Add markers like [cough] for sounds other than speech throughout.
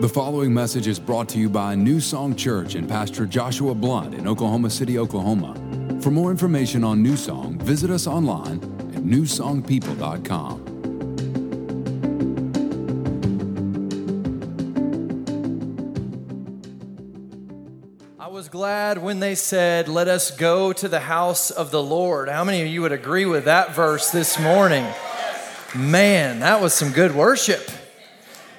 The following message is brought to you by New Song Church and Pastor Joshua Blunt in Oklahoma City, Oklahoma. For more information on New Song, visit us online at newsongpeople.com. I was glad when they said, Let us go to the house of the Lord. How many of you would agree with that verse this morning? Man, that was some good worship.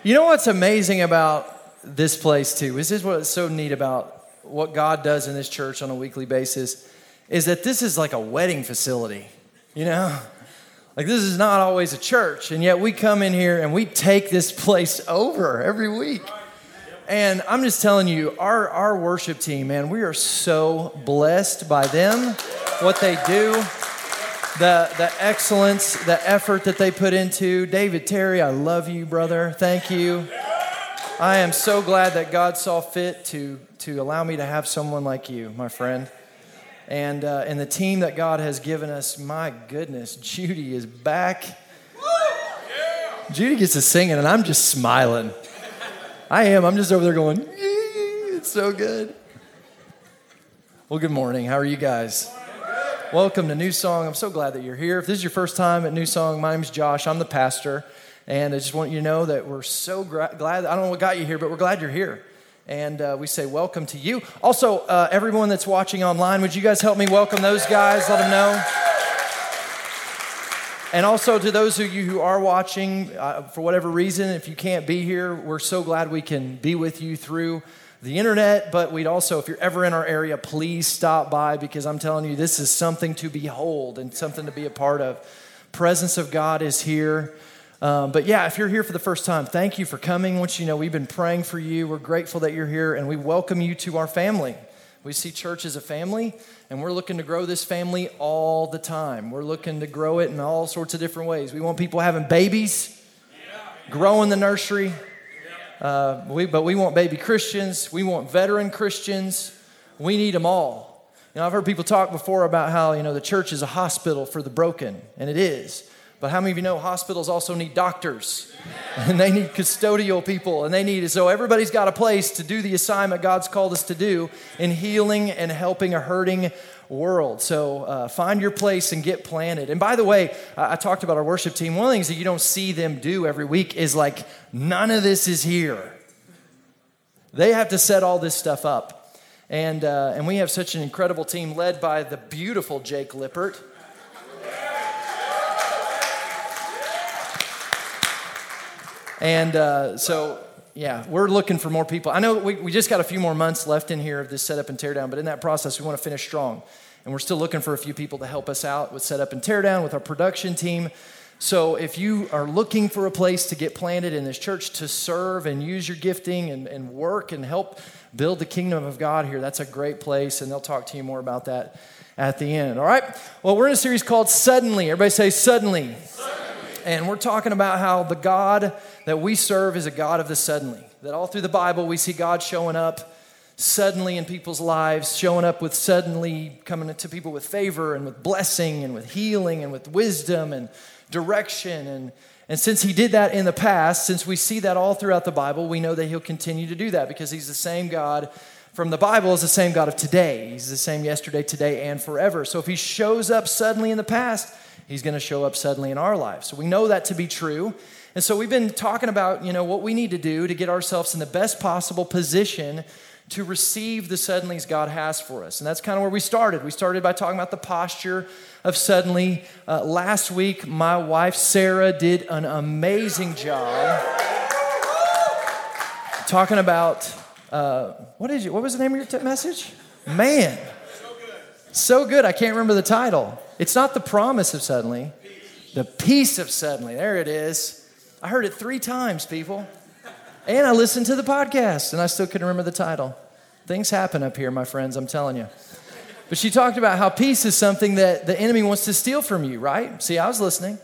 You know what's amazing about this place, too? This is what's so neat about what God does in this church on a weekly basis is that this is like a wedding facility, you know? Like, this is not always a church, and yet we come in here and we take this place over every week. And I'm just telling you, our, our worship team, man, we are so blessed by them, what they do, the, the excellence, the effort that they put into. David Terry, I love you, brother. Thank you. I am so glad that God saw fit to, to allow me to have someone like you, my friend. And, uh, and the team that God has given us, my goodness, Judy is back. Judy gets to singing, and I'm just smiling. I am. I'm just over there going, it's so good. Well, good morning. How are you guys? Welcome to New Song. I'm so glad that you're here. If this is your first time at New Song, my name is Josh. I'm the pastor. And I just want you to know that we're so gra- glad. I don't know what got you here, but we're glad you're here. And uh, we say welcome to you. Also, uh, everyone that's watching online, would you guys help me welcome those guys? Let them know. And also to those of you who are watching, uh, for whatever reason, if you can't be here, we're so glad we can be with you through the internet. But we'd also, if you're ever in our area, please stop by because I'm telling you, this is something to behold and something to be a part of. Presence of God is here. Um, but yeah, if you're here for the first time, thank you for coming. Once you know, we've been praying for you. We're grateful that you're here, and we welcome you to our family. We see church as a family, and we're looking to grow this family all the time. We're looking to grow it in all sorts of different ways. We want people having babies, growing the nursery, uh, we, but we want baby Christians. We want veteran Christians. We need them all. You know, I've heard people talk before about how you know the church is a hospital for the broken, and it is. But how many of you know hospitals also need doctors? [laughs] And they need custodial people, and they need so everybody's got a place to do the assignment God's called us to do in healing and helping a hurting world. So uh, find your place and get planted. And by the way, I, I talked about our worship team. One of the things that you don't see them do every week is like, none of this is here. They have to set all this stuff up. And, uh, and we have such an incredible team led by the beautiful Jake Lippert. And uh, so, yeah, we're looking for more people. I know we, we just got a few more months left in here of this setup and teardown, but in that process, we want to finish strong. And we're still looking for a few people to help us out with setup and teardown with our production team. So if you are looking for a place to get planted in this church to serve and use your gifting and, and work and help build the kingdom of God here, that's a great place. And they'll talk to you more about that at the end. All right? Well, we're in a series called Suddenly. Everybody say, Suddenly. Suddenly. And we're talking about how the God that we serve is a God of the suddenly. That all through the Bible, we see God showing up suddenly in people's lives, showing up with suddenly coming to people with favor and with blessing and with healing and with wisdom and direction. And, and since he did that in the past, since we see that all throughout the Bible, we know that he'll continue to do that because he's the same God from the Bible is the same God of today. He's the same yesterday, today, and forever. So if he shows up suddenly in the past, he's going to show up suddenly in our lives. So we know that to be true. And so we've been talking about, you know, what we need to do to get ourselves in the best possible position to receive the suddenlies God has for us. And that's kind of where we started. We started by talking about the posture of suddenly. Uh, last week, my wife Sarah did an amazing job talking about uh, what did you? What was the name of your t- message? Man, so good. I can't remember the title. It's not the promise of suddenly, the peace of suddenly. There it is. I heard it three times, people. And I listened to the podcast, and I still couldn't remember the title. Things happen up here, my friends, I'm telling you. But she talked about how peace is something that the enemy wants to steal from you, right? See, I was listening.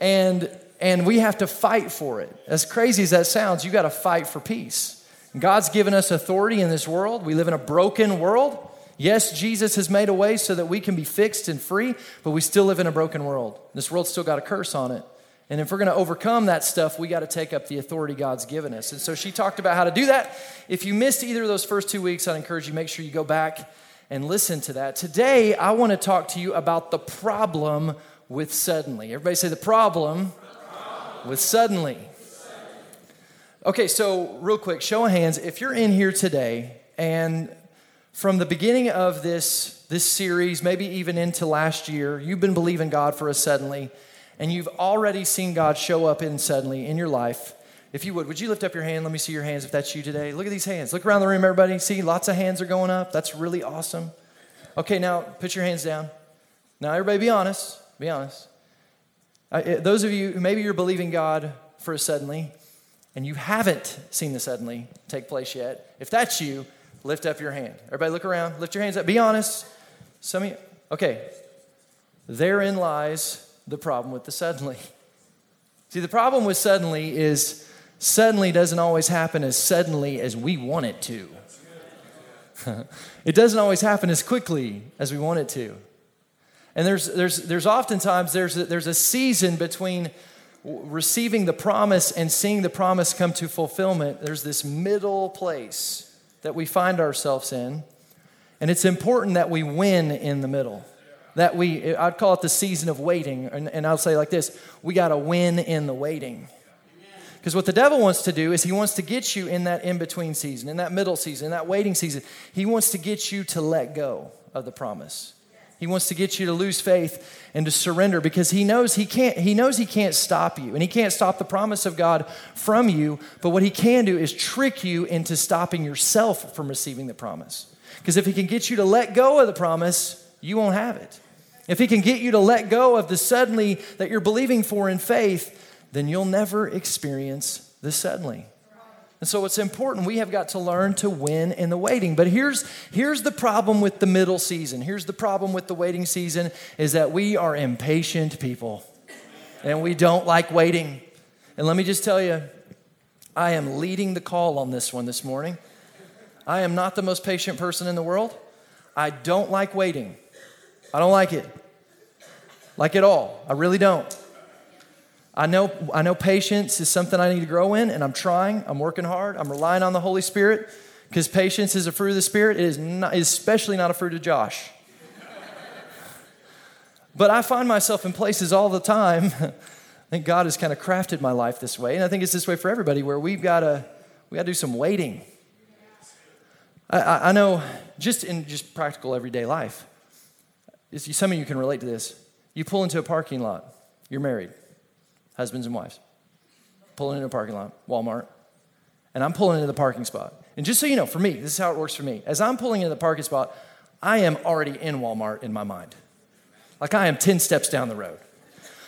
And and we have to fight for it. As crazy as that sounds, you got to fight for peace. God's given us authority in this world. We live in a broken world. Yes, Jesus has made a way so that we can be fixed and free, but we still live in a broken world. This world's still got a curse on it. And if we're going to overcome that stuff, we got to take up the authority God's given us. And so she talked about how to do that. If you missed either of those first two weeks, I'd encourage you make sure you go back and listen to that. Today, I want to talk to you about the problem with suddenly. Everybody say the problem, with suddenly. Okay, so real quick, show of hands. If you're in here today and from the beginning of this, this series, maybe even into last year, you've been believing God for a suddenly and you've already seen God show up in suddenly in your life, if you would, would you lift up your hand? Let me see your hands if that's you today. Look at these hands. Look around the room, everybody. See, lots of hands are going up. That's really awesome. Okay, now put your hands down. Now, everybody, be honest. Be honest. Eh, those of you maybe you're believing God for a suddenly, and you haven't seen the suddenly take place yet, if that's you, lift up your hand. Everybody, look around. Lift your hands up. Be honest. Some of you, okay. Therein lies the problem with the suddenly. [laughs] See, the problem with suddenly is suddenly doesn't always happen as suddenly as we want it to. [laughs] it doesn't always happen as quickly as we want it to. And there's, there's, there's oftentimes there's a, there's a season between receiving the promise and seeing the promise come to fulfillment. There's this middle place that we find ourselves in. And it's important that we win in the middle that we, I'd call it the season of waiting. And, and I'll say like this we got to win in the waiting. Because what the devil wants to do is he wants to get you in that in between season, in that middle season, in that waiting season. He wants to get you to let go of the promise. He wants to get you to lose faith and to surrender because he knows he can't he knows he can't stop you and he can't stop the promise of God from you, but what he can do is trick you into stopping yourself from receiving the promise. Because if he can get you to let go of the promise, you won't have it. If He can get you to let go of the suddenly that you're believing for in faith, then you'll never experience the suddenly. And so it's important we have got to learn to win in the waiting. But here's, here's the problem with the middle season. Here's the problem with the waiting season is that we are impatient people and we don't like waiting. And let me just tell you, I am leading the call on this one this morning. I am not the most patient person in the world. I don't like waiting. I don't like it. Like at all. I really don't. I know, I know patience is something I need to grow in, and I'm trying. I'm working hard. I'm relying on the Holy Spirit because patience is a fruit of the Spirit. It is not, especially not a fruit of Josh. but I find myself in places all the time. [laughs] I think God has kind of crafted my life this way, and I think it's this way for everybody, where we've got to we got to do some waiting. I, I know, just in just practical everyday life, some of you can relate to this. You pull into a parking lot, you're married, husbands and wives, pulling into a parking lot, Walmart, and I'm pulling into the parking spot. And just so you know, for me, this is how it works for me. As I'm pulling into the parking spot, I am already in Walmart in my mind. Like I am 10 steps down the road.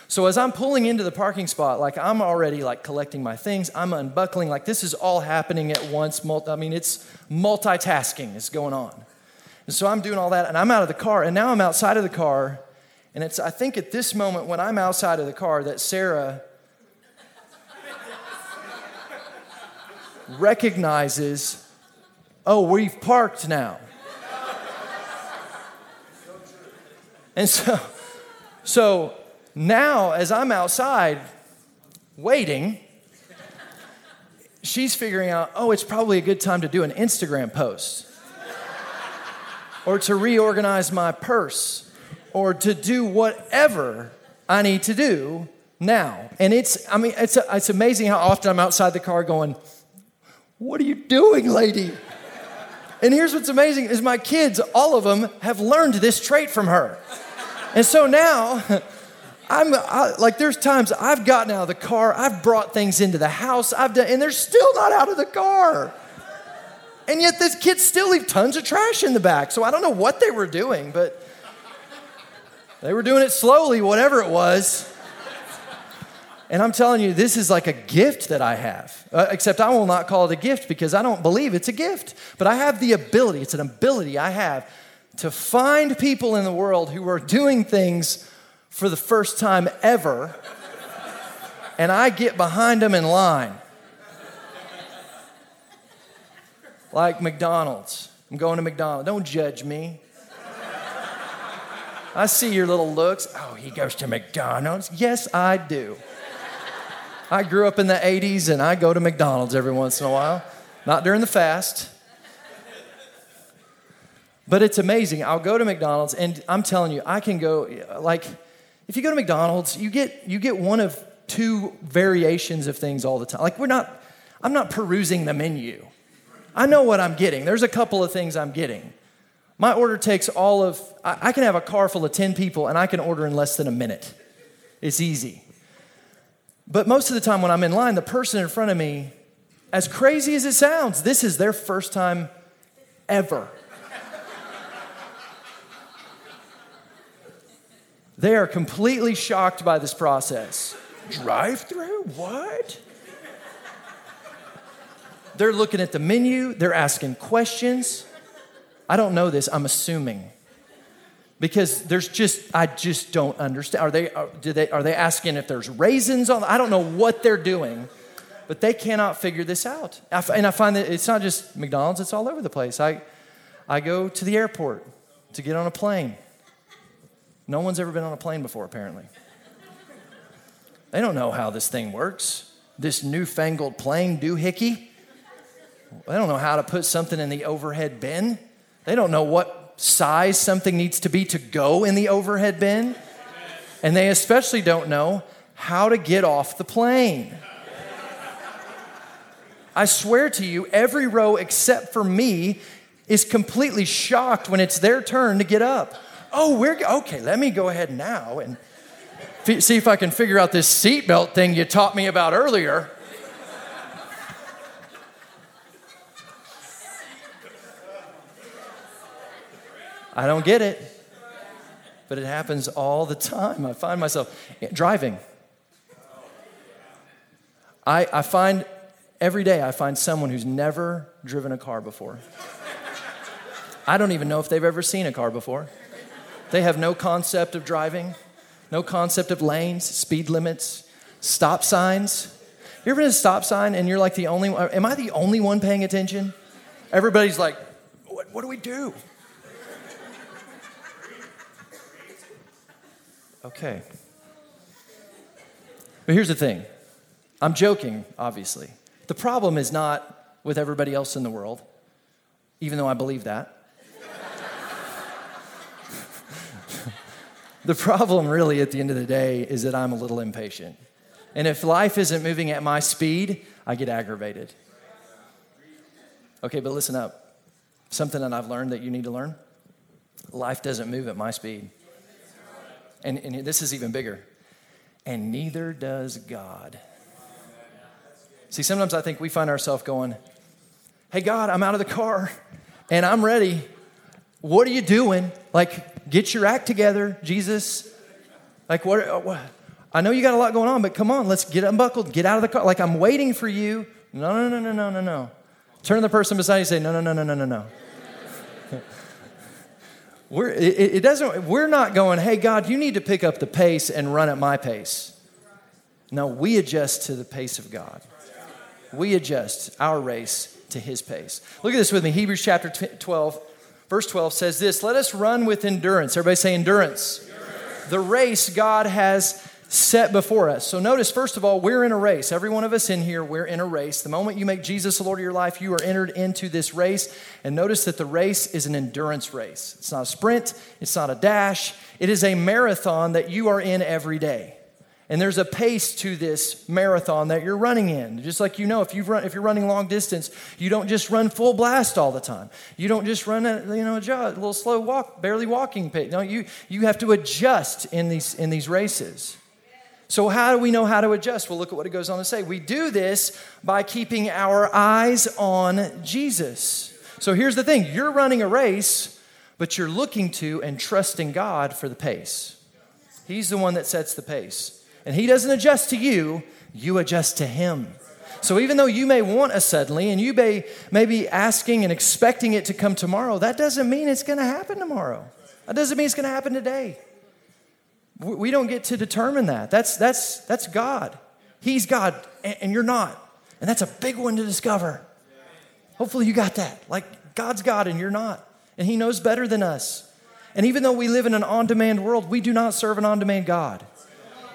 So as I'm pulling into the parking spot, like I'm already like collecting my things, I'm unbuckling, like this is all happening at once. I mean, it's multitasking is going on. And so I'm doing all that, and I'm out of the car, and now I'm outside of the car. And it's, I think, at this moment when I'm outside of the car that Sarah recognizes, oh, we've parked now. And so, so now, as I'm outside waiting, she's figuring out, oh, it's probably a good time to do an Instagram post or to reorganize my purse or to do whatever I need to do now. And it's, I mean, it's, it's amazing how often I'm outside the car going, What are you doing, lady? And here's what's amazing is my kids, all of them, have learned this trait from her. And so now, [laughs] I'm I, like, there's times I've gotten out of the car, I've brought things into the house, I've done, and they're still not out of the car. And yet, this kids still leave tons of trash in the back. So I don't know what they were doing, but they were doing it slowly, whatever it was. And I'm telling you, this is like a gift that I have. Uh, except I will not call it a gift because I don't believe it's a gift. But I have the ability, it's an ability I have to find people in the world who are doing things for the first time ever. and I get behind them in line. like McDonald's. I'm going to McDonald's. Don't judge me. I see your little looks. Oh, he goes to McDonald's. Yes, I do. I grew up in the 80s and I go to McDonald's every once in a while, not during the fast. But it's amazing. I'll go to McDonald's and I'm telling you, I can go like if you go to McDonald's, you get you get one of two variations of things all the time. Like we're not I'm not perusing the menu. I know what I'm getting. There's a couple of things I'm getting. My order takes all of I, I can have a car full of 10 people and I can order in less than a minute. It's easy. But most of the time when I'm in line, the person in front of me, as crazy as it sounds, this is their first time ever. [laughs] they are completely shocked by this process. Drive through? What? They're looking at the menu, they're asking questions. I don't know this, I'm assuming because there's just I just don't understand. Are they are, do they are they asking if there's raisins on? I don't know what they're doing, but they cannot figure this out. And I find that it's not just McDonald's; it's all over the place. I I go to the airport to get on a plane. No one's ever been on a plane before, apparently. They don't know how this thing works. This newfangled plane doohickey. They don't know how to put something in the overhead bin. They don't know what size something needs to be to go in the overhead bin. And they especially don't know how to get off the plane. I swear to you, every row except for me is completely shocked when it's their turn to get up. Oh, we're okay. Let me go ahead now and see if I can figure out this seatbelt thing you taught me about earlier. I don't get it. But it happens all the time. I find myself driving. I, I find every day I find someone who's never driven a car before. I don't even know if they've ever seen a car before. They have no concept of driving, no concept of lanes, speed limits, stop signs. You ever been a stop sign and you're like the only one? Am I the only one paying attention? Everybody's like, what, what do we do? Okay. But here's the thing I'm joking, obviously. The problem is not with everybody else in the world, even though I believe that. [laughs] the problem, really, at the end of the day, is that I'm a little impatient. And if life isn't moving at my speed, I get aggravated. Okay, but listen up. Something that I've learned that you need to learn life doesn't move at my speed. And, and this is even bigger. And neither does God. See, sometimes I think we find ourselves going, Hey, God, I'm out of the car and I'm ready. What are you doing? Like, get your act together, Jesus. Like, what, uh, what? I know you got a lot going on, but come on, let's get unbuckled, get out of the car. Like, I'm waiting for you. No, no, no, no, no, no, no. Turn to the person beside you and say, No, no, no, no, no, no, no. [laughs] We're, it, it doesn't, we're not going, hey, God, you need to pick up the pace and run at my pace. No, we adjust to the pace of God. We adjust our race to his pace. Look at this with me. Hebrews chapter 12, verse 12 says this Let us run with endurance. Everybody say endurance. endurance. The race God has set before us. So notice, first of all, we're in a race. Every one of us in here, we're in a race. The moment you make Jesus the Lord of your life, you are entered into this race. And notice that the race is an endurance race. It's not a sprint, it's not a dash, it is a marathon that you are in every day. And there's a pace to this marathon that you're running in. Just like you know, if, you've run, if you're running long distance, you don't just run full blast all the time. You don't just run a, you know, a, jog, a little slow walk, barely walking pace. No, you, you have to adjust in these, in these races. So, how do we know how to adjust? Well, look at what it goes on to say. We do this by keeping our eyes on Jesus. So, here's the thing you're running a race, but you're looking to and trusting God for the pace. He's the one that sets the pace. And He doesn't adjust to you, you adjust to Him. So even though you may want a suddenly and you may, may be asking and expecting it to come tomorrow, that doesn't mean it's going to happen tomorrow. That doesn't mean it's going to happen today. We don't get to determine that. That's, that's, that's God. He's God, and you're not. And that's a big one to discover. Hopefully, you got that. Like, God's God, and you're not. And He knows better than us. And even though we live in an on demand world, we do not serve an on demand God.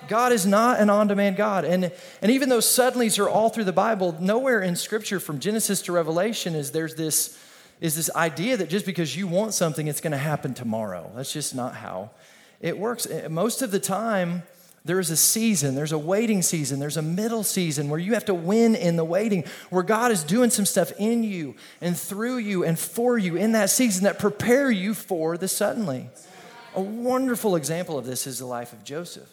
God is not an on demand God. And, and even though suddenlies are all through the Bible, nowhere in Scripture from Genesis to Revelation is there's this, is this idea that just because you want something, it's going to happen tomorrow. That's just not how it works. Eh, most of the time, there is a season, there's a waiting season, there's a middle season where you have to win in the waiting, where God is doing some stuff in you and through you and for you in that season that prepare you for the suddenly. A wonderful example of this is the life of Joseph.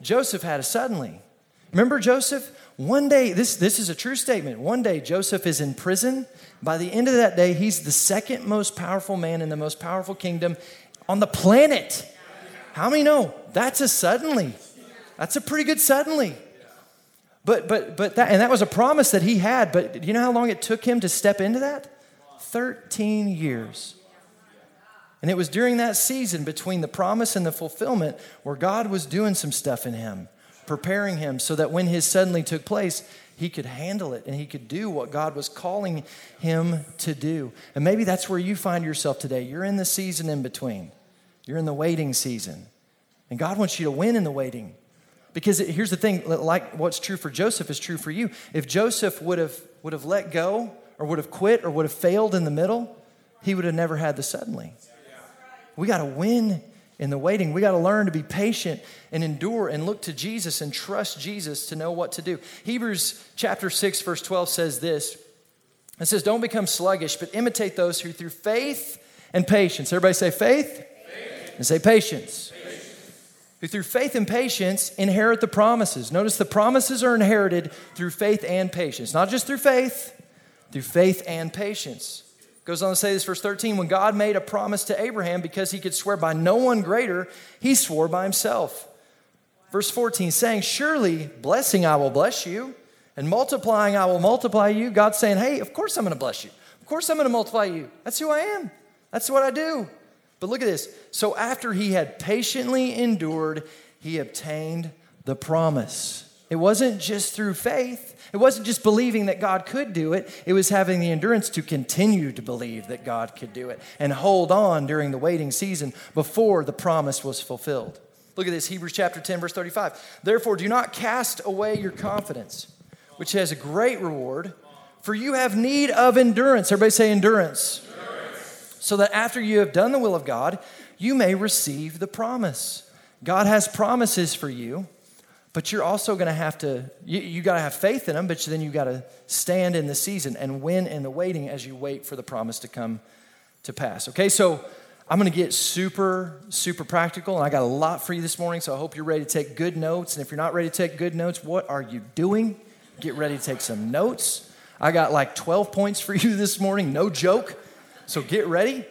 Joseph had a suddenly. Remember Joseph? One day, this, this is a true statement. One day, Joseph is in prison. By the end of that day, he's the second most powerful man in the most powerful kingdom on the planet. How many know that's a suddenly? That's a pretty good suddenly. But but but that and that was a promise that he had, but do you know how long it took him to step into that? 13 years. And it was during that season between the promise and the fulfillment where God was doing some stuff in him, preparing him so that when his suddenly took place, he could handle it and he could do what God was calling him to do. And maybe that's where you find yourself today. You're in the season in between, you're in the waiting season. And God wants you to win in the waiting. Because here's the thing like what's true for Joseph is true for you. If Joseph would have, would have let go or would have quit or would have failed in the middle, he would have never had the suddenly. We got to win in the waiting. We got to learn to be patient and endure and look to Jesus and trust Jesus to know what to do. Hebrews chapter 6 verse 12 says this. It says don't become sluggish but imitate those who through faith and patience. Everybody say faith, faith. And say patience. patience. Who through faith and patience inherit the promises. Notice the promises are inherited through faith and patience. Not just through faith, through faith and patience. Goes on to say this, verse 13 when God made a promise to Abraham because he could swear by no one greater, he swore by himself. Verse 14 saying, Surely blessing I will bless you, and multiplying I will multiply you. God saying, Hey, of course I'm going to bless you. Of course I'm going to multiply you. That's who I am. That's what I do. But look at this. So after he had patiently endured, he obtained the promise. It wasn't just through faith. It wasn't just believing that God could do it, it was having the endurance to continue to believe that God could do it and hold on during the waiting season before the promise was fulfilled. Look at this Hebrews chapter 10, verse 35. Therefore, do not cast away your confidence, which has a great reward, for you have need of endurance. Everybody say endurance. So that after you have done the will of God, you may receive the promise. God has promises for you but you're also going to have to you, you got to have faith in them but then you got to stand in the season and win in the waiting as you wait for the promise to come to pass okay? So i'm going to get super super practical and i got a lot for you this morning so i hope you're ready to take good notes and if you're not ready to take good notes what are you doing? Get ready to take some notes. I got like 12 points for [laughs] you this morning no joke so get ready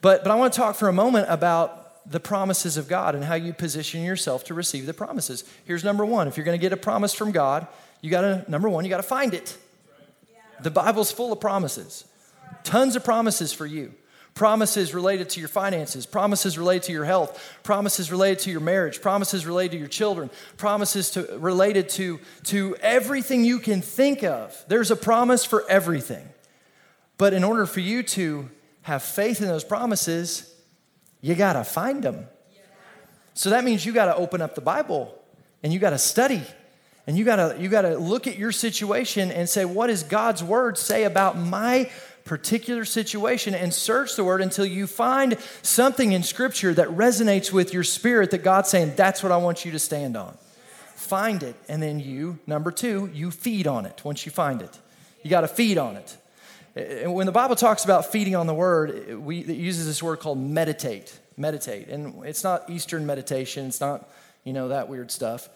but but i want to talk for a moment about the promises of God and how you position yourself to receive the promises. Here's number one if you're going to get a promise from God, you got to, number one, you got to find it. The Bible's full of promises, tons of promises for you. Promises related to your finances, promises related to your health, promises related to your marriage, promises related to your children, promises to, related to, to everything you can think of. There's a promise for everything. But in order for you to have faith in those promises, you got to find them. So that means you got to open up the Bible and you got to study and you got to you got to look at your situation and say what does God's word say about my particular situation and search the word until you find something in scripture that resonates with your spirit that God's saying that's what I want you to stand on. Find it and then you number 2, you feed on it once you find it. You got to feed on it. When the Bible talks about feeding on the word, we, it uses this word called meditate. Meditate. And it's not Eastern meditation, it's not, you know, that weird stuff.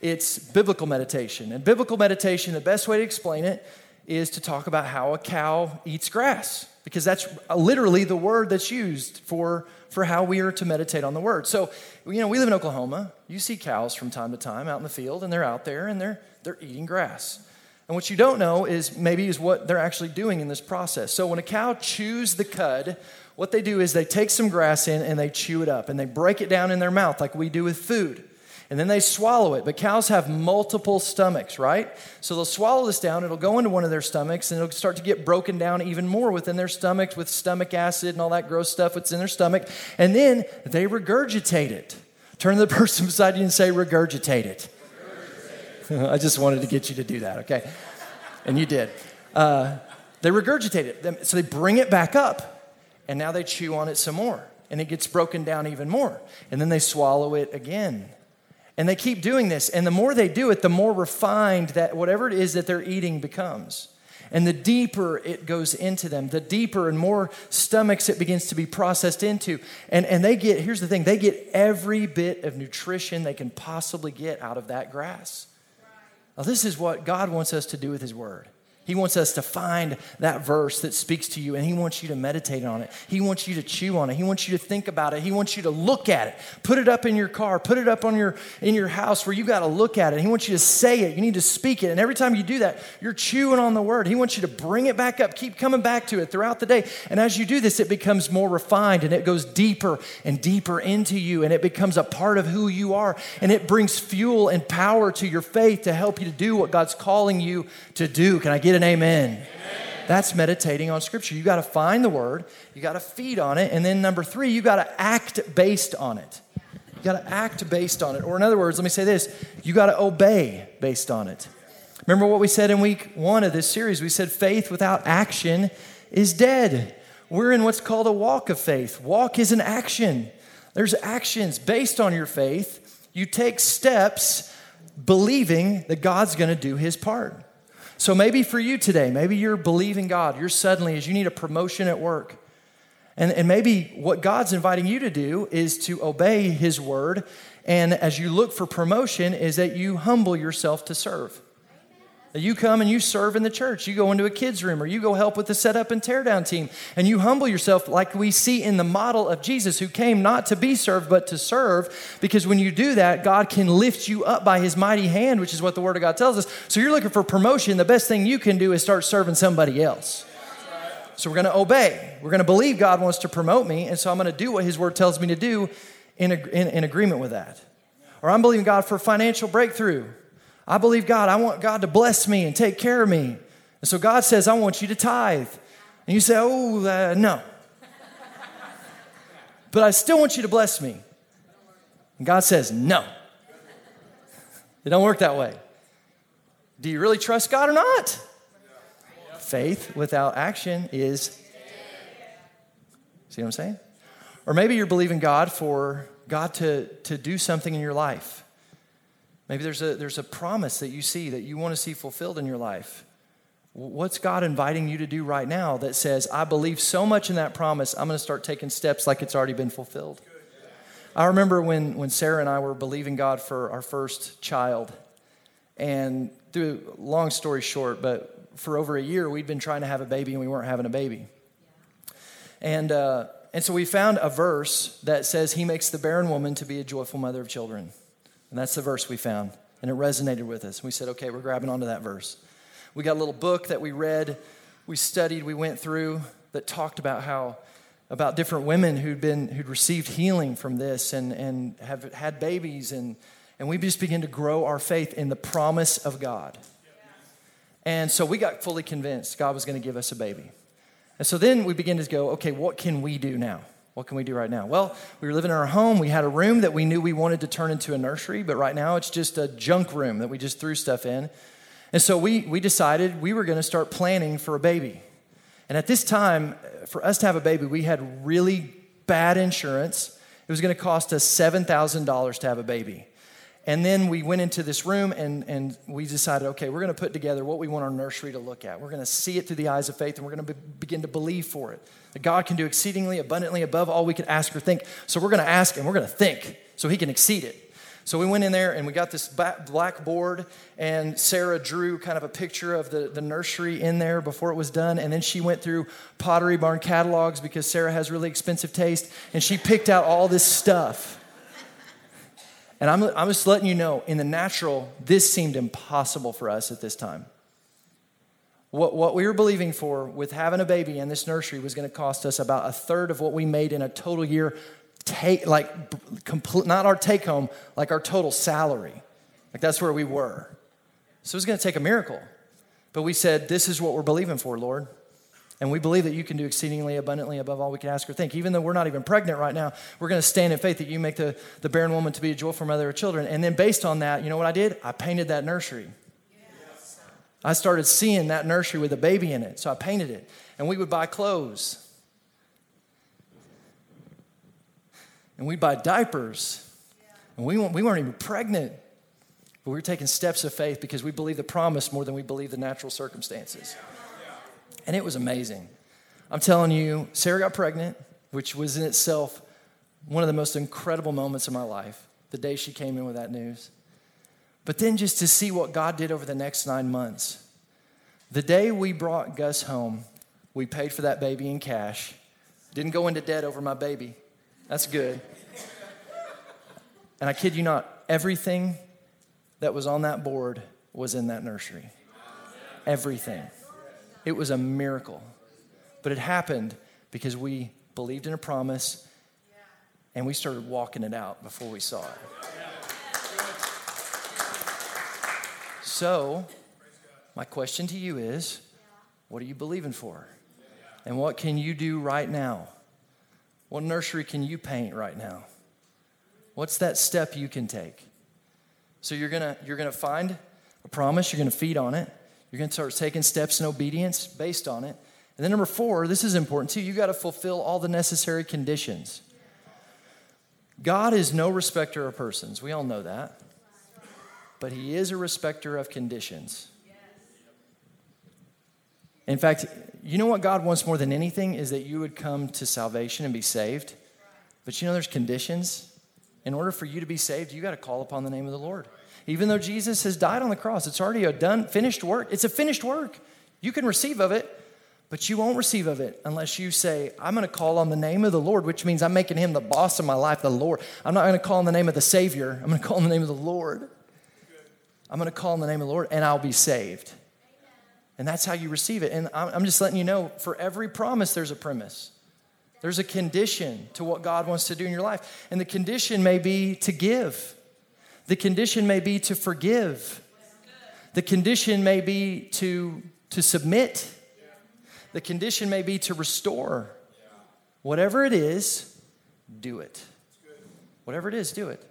It's biblical meditation. And biblical meditation, the best way to explain it is to talk about how a cow eats grass, because that's literally the word that's used for, for how we are to meditate on the word. So, you know, we live in Oklahoma. You see cows from time to time out in the field, and they're out there and they're, they're eating grass. And what you don't know is maybe is what they're actually doing in this process. So when a cow chews the cud, what they do is they take some grass in and they chew it up and they break it down in their mouth like we do with food. And then they swallow it. But cows have multiple stomachs, right? So they'll swallow this down, it'll go into one of their stomachs, and it'll start to get broken down even more within their stomachs with stomach acid and all that gross stuff that's in their stomach. And then they regurgitate it. Turn to the [laughs] person beside you and say, regurgitate it. [laughs] I just wanted to get you to do that, okay? And you did. Uh, they regurgitate it. So they bring it back up, and now they chew on it some more, and it gets broken down even more. And then they swallow it again. And they keep doing this. And the more they do it, the more refined that whatever it is that they're eating becomes. And the deeper it goes into them, the deeper and more stomachs it begins to be processed into. And, and they get, here's the thing, they get every bit of nutrition they can possibly get out of that grass. Now, this is what God wants us to do with His Word. He wants us to find that verse that speaks to you and He wants you to meditate on it. He wants you to chew on it. He wants you to think about it. He wants you to look at it. Put it up in your car, put it up on your, in your house where you got to look at it. He wants you to say it. You need to speak it. And every time you do that, you're chewing on the word. He wants you to bring it back up, keep coming back to it throughout the day. And as you do this, it becomes more refined and it goes deeper and deeper into you and it becomes a part of who you are. And it brings fuel and power to your faith to help you to do what God's calling you to do. Can I get an amen. amen. That's meditating on Scripture. You got to find the Word, you got to feed on it, and then number three, you got to act based on it. You got to act based on it. Or, in other words, let me say this you got to obey based on it. Remember what we said in week one of this series? We said faith without action is dead. We're in what's called a walk of faith. Walk is an action. There's actions based on your faith. You take steps believing that God's going to do his part. So maybe for you today, maybe you're believing God. You're suddenly, as you need a promotion at work. And, and maybe what God's inviting you to do is to obey His word. And as you look for promotion, is that you humble yourself to serve. You come and you serve in the church. You go into a kids' room or you go help with the setup and teardown team. And you humble yourself like we see in the model of Jesus, who came not to be served, but to serve. Because when you do that, God can lift you up by his mighty hand, which is what the Word of God tells us. So you're looking for promotion. The best thing you can do is start serving somebody else. So we're going to obey. We're going to believe God wants to promote me. And so I'm going to do what his Word tells me to do in, in, in agreement with that. Or I'm believing God for financial breakthrough. I believe God. I want God to bless me and take care of me. And so God says, I want you to tithe. And you say, Oh, uh, no. but I still want you to bless me. And God says, No. It don't work that way. Do you really trust God or not? Faith without action is. See what I'm saying? Or maybe you're believing God for God to, to do something in your life. Maybe there's a, there's a promise that you see that you want to see fulfilled in your life. What's God inviting you to do right now that says, I believe so much in that promise, I'm going to start taking steps like it's already been fulfilled? I remember when, when Sarah and I were believing God for our first child. And through long story short, but for over a year, we'd been trying to have a baby and we weren't having a baby. And, uh, and so we found a verse that says, He makes the barren woman to be a joyful mother of children. And that's the verse we found. And it resonated with us. We said, okay, we're grabbing onto that verse. We got a little book that we read, we studied, we went through that talked about how about different women who'd been who'd received healing from this and and have had babies and and we just began to grow our faith in the promise of God. And so we got fully convinced God was going to give us a baby. And so then we began to go, okay, what can we do now? What can we do right now? Well, we were living in our home. We had a room that we knew we wanted to turn into a nursery, but right now it's just a junk room that we just threw stuff in. And so we, we decided we were going to start planning for a baby. And at this time, for us to have a baby, we had really bad insurance. It was going to cost us $7,000 to have a baby. And then we went into this room and, and we decided, okay, we're going to put together what we want our nursery to look at. We're going to see it through the eyes of faith and we're going to be, begin to believe for it. That God can do exceedingly abundantly above all we could ask or think. So we're going to ask and we're going to think so he can exceed it. So we went in there and we got this black board, and Sarah drew kind of a picture of the, the nursery in there before it was done. And then she went through Pottery Barn catalogs because Sarah has really expensive taste, and she picked out all this stuff. And I'm, I'm just letting you know, in the natural, this seemed impossible for us at this time. What, what we were believing for with having a baby in this nursery was going to cost us about a third of what we made in a total year, take, like, complete, not our take home, like our total salary. Like, that's where we were. So it was going to take a miracle. But we said, This is what we're believing for, Lord. And we believe that you can do exceedingly abundantly above all we can ask or think. Even though we're not even pregnant right now, we're going to stand in faith that you make the, the barren woman to be a joyful mother of children. And then based on that, you know what I did? I painted that nursery. Yes. I started seeing that nursery with a baby in it, so I painted it. And we would buy clothes. And we'd buy diapers. And we, we weren't even pregnant. But we were taking steps of faith because we believe the promise more than we believe the natural circumstances. And it was amazing. I'm telling you, Sarah got pregnant, which was in itself one of the most incredible moments of my life, the day she came in with that news. But then just to see what God did over the next nine months. The day we brought Gus home, we paid for that baby in cash. Didn't go into debt over my baby. That's good. And I kid you not, everything that was on that board was in that nursery. Everything. It was a miracle. But it happened because we believed in a promise and we started walking it out before we saw it. So, my question to you is what are you believing for? And what can you do right now? What nursery can you paint right now? What's that step you can take? So you're gonna you're gonna find a promise, you're gonna feed on it, you're gonna start taking steps in obedience based on it. And then number four, this is important too, you gotta fulfill all the necessary conditions. God is no respecter of persons. We all know that. But he is a respecter of conditions. In fact, you know what God wants more than anything is that you would come to salvation and be saved. But you know there's conditions. In order for you to be saved, you got to call upon the name of the Lord. Even though Jesus has died on the cross, it's already a done, finished work. It's a finished work. You can receive of it, but you won't receive of it unless you say, I'm going to call on the name of the Lord, which means I'm making him the boss of my life, the Lord. I'm not going to call on the name of the Savior. I'm going to call on the name of the Lord. I'm going to call on the name of the Lord and I'll be saved. And that's how you receive it. And I'm just letting you know for every promise, there's a premise. There's a condition to what God wants to do in your life. And the condition may be to give, the condition may be to forgive, the condition may be to, to submit, the condition may be to restore. Whatever it is, do it. Whatever it is, do it.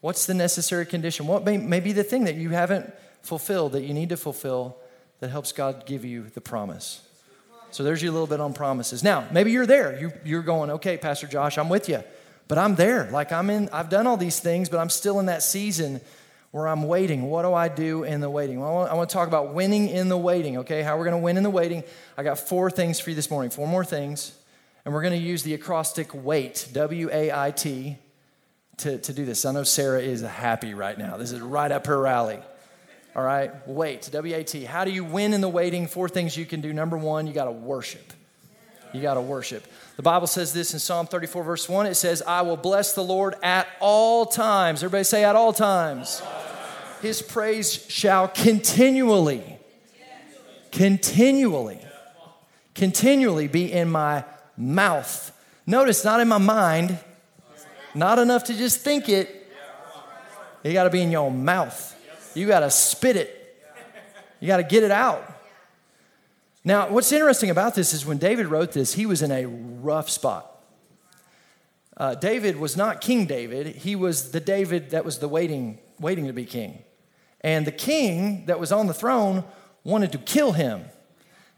What's the necessary condition? What may, may be the thing that you haven't fulfilled that you need to fulfill that helps God give you the promise? So there's you a little bit on promises. Now, maybe you're there. You, you're going, okay, Pastor Josh, I'm with you. But I'm there. Like I'm in, I've done all these things, but I'm still in that season where I'm waiting. What do I do in the waiting? Well, I want, to talk about winning in the waiting, okay? How we're going to win in the waiting. I got four things for you this morning, four more things. And we're going to use the acrostic WAIT, W A I T, to, to do this. I know Sarah is happy right now. This is right up her alley. All right, wait, W A T. How do you win in the waiting? Four things you can do. Number one, you got to worship. You got to worship. The Bible says this in Psalm 34, verse 1. It says, I will bless the Lord at all times. Everybody say, at all times. His praise shall continually, continually, continually be in my mouth. Notice, not in my mind, not enough to just think it. You got to be in your mouth. You got to spit it, you got to get it out. Now, what's interesting about this is when David wrote this, he was in a rough spot. Uh, David was not King David, he was the David that was the waiting, waiting to be king. And the king that was on the throne wanted to kill him.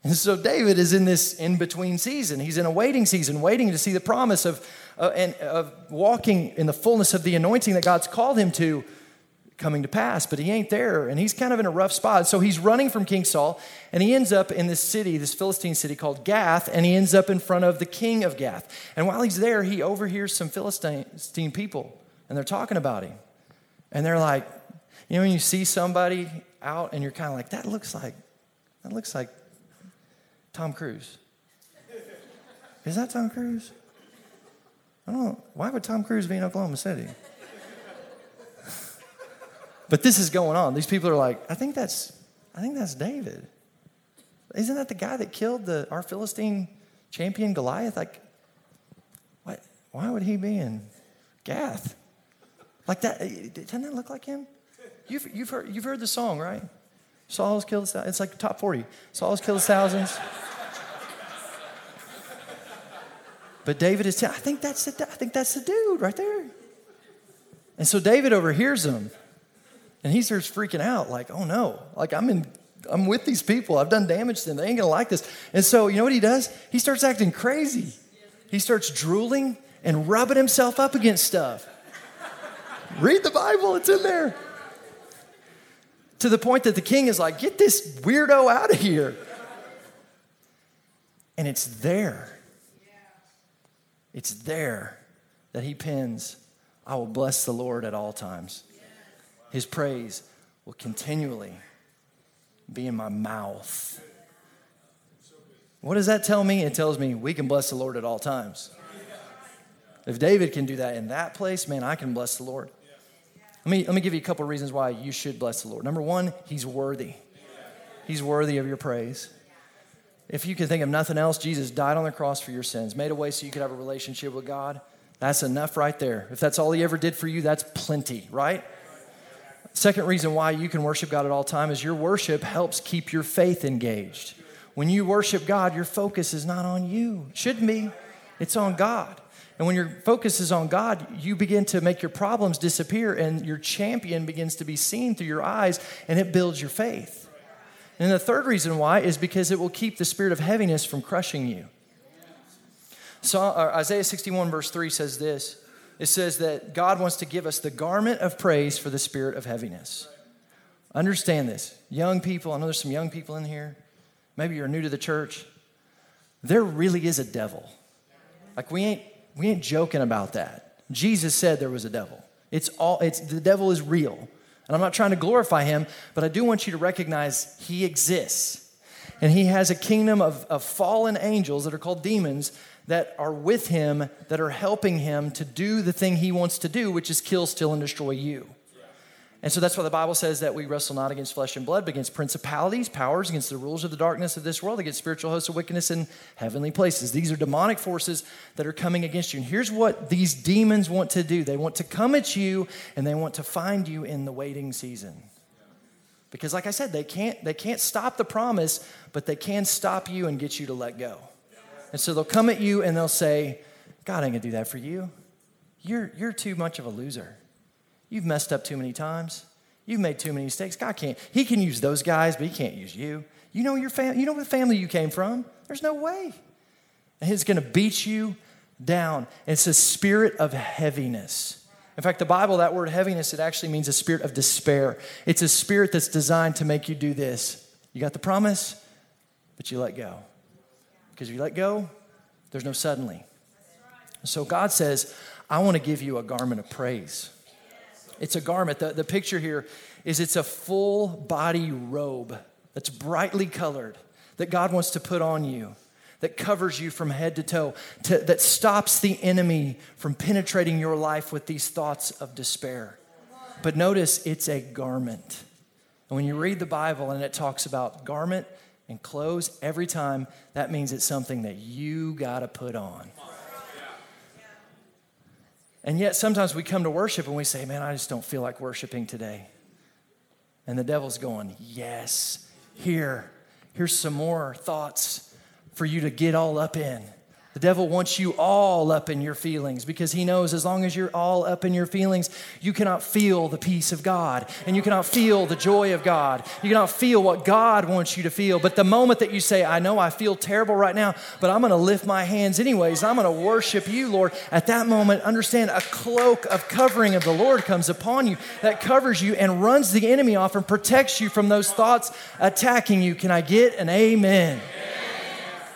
And so David is in this in between season. He's in a waiting season, waiting to see the promise of, uh, and, of walking in the fullness of the anointing that God's called him to coming to pass, but he ain't there, and he's kind of in a rough spot. So he's running from King Saul, and he ends up in this city, this Philistine city called Gath, and he ends up in front of the king of Gath. And while he's there, he overhears some Philistine people, and they're talking about him. And they're like, you know, when you see somebody out and you're kind of like, that looks like, that looks like Tom Cruise. Is that Tom Cruise? I don't know. Why would Tom Cruise be in Oklahoma City? But this is going on. These people are like, I think that's, I think that's David. Isn't that the guy that killed the, our Philistine champion Goliath? Like, what? Why would he be in Gath? Like that? Doesn't that look like him? You've, you've, heard, you've heard the song, right? Saul's killed, it's like top 40. Saul's killed thousands. But David is I think that's the, I think that's the dude right there. And so David overhears him and he starts freaking out, like, oh no, like I'm in, I'm with these people. I've done damage to them. They ain't gonna like this. And so you know what he does? He starts acting crazy. He starts drooling and rubbing himself up against stuff. Read the Bible, it's in there. To the point that the king is like, get this weirdo out of here. And it's there. It's there that he pins, I will bless the Lord at all times. His praise will continually be in my mouth. What does that tell me? It tells me we can bless the Lord at all times. If David can do that in that place, man, I can bless the Lord. Let me, let me give you a couple reasons why you should bless the Lord. Number one, he's worthy. He's worthy of your praise. If you can think of nothing else, Jesus died on the cross for your sins, made a way so you could have a relationship with God. That's enough right there. If that's all he ever did for you, that's plenty, right? Second reason why you can worship God at all time is your worship helps keep your faith engaged. When you worship God, your focus is not on you. It shouldn't be. It's on God. And when your focus is on God, you begin to make your problems disappear and your champion begins to be seen through your eyes and it builds your faith. And the third reason why is because it will keep the spirit of heaviness from crushing you. So, uh, Isaiah 61, verse 3 says this it says that God wants to give us the garment of praise for the spirit of heaviness. Understand this. Young people, I know there's some young people in here. Maybe you're new to the church. There really is a devil. Like we ain't we ain't joking about that. Jesus said there was a devil. It's all it's the devil is real. And I'm not trying to glorify him, but I do want you to recognize he exists. And he has a kingdom of, of fallen angels that are called demons that are with him, that are helping him to do the thing he wants to do, which is kill, steal, and destroy you. And so that's why the Bible says that we wrestle not against flesh and blood, but against principalities, powers, against the rulers of the darkness of this world, against spiritual hosts of wickedness in heavenly places. These are demonic forces that are coming against you. And here's what these demons want to do they want to come at you and they want to find you in the waiting season. Because, like I said, they can't, they can't stop the promise, but they can stop you and get you to let go. And so they'll come at you and they'll say, God ain't gonna do that for you. You're, you're too much of a loser. You've messed up too many times. You've made too many mistakes. God can't. He can use those guys, but he can't use you. You know your family. You know what family you came from. There's no way. And he's going to beat you down. It's a spirit of heaviness. In fact, the Bible, that word heaviness, it actually means a spirit of despair. It's a spirit that's designed to make you do this. You got the promise, but you let go. Because if you let go, there's no suddenly. So God says, I want to give you a garment of praise. It's a garment. The, the picture here is it's a full body robe that's brightly colored that God wants to put on you, that covers you from head to toe, to, that stops the enemy from penetrating your life with these thoughts of despair. But notice it's a garment. And when you read the Bible and it talks about garment and clothes, every time that means it's something that you got to put on. And yet sometimes we come to worship and we say, man, I just don't feel like worshiping today. And the devil's going, yes, here, here's some more thoughts for you to get all up in. The devil wants you all up in your feelings because he knows as long as you're all up in your feelings, you cannot feel the peace of God and you cannot feel the joy of God. You cannot feel what God wants you to feel. But the moment that you say, I know I feel terrible right now, but I'm going to lift my hands anyways, I'm going to worship you, Lord, at that moment, understand a cloak of covering of the Lord comes upon you that covers you and runs the enemy off and protects you from those thoughts attacking you. Can I get an amen? amen.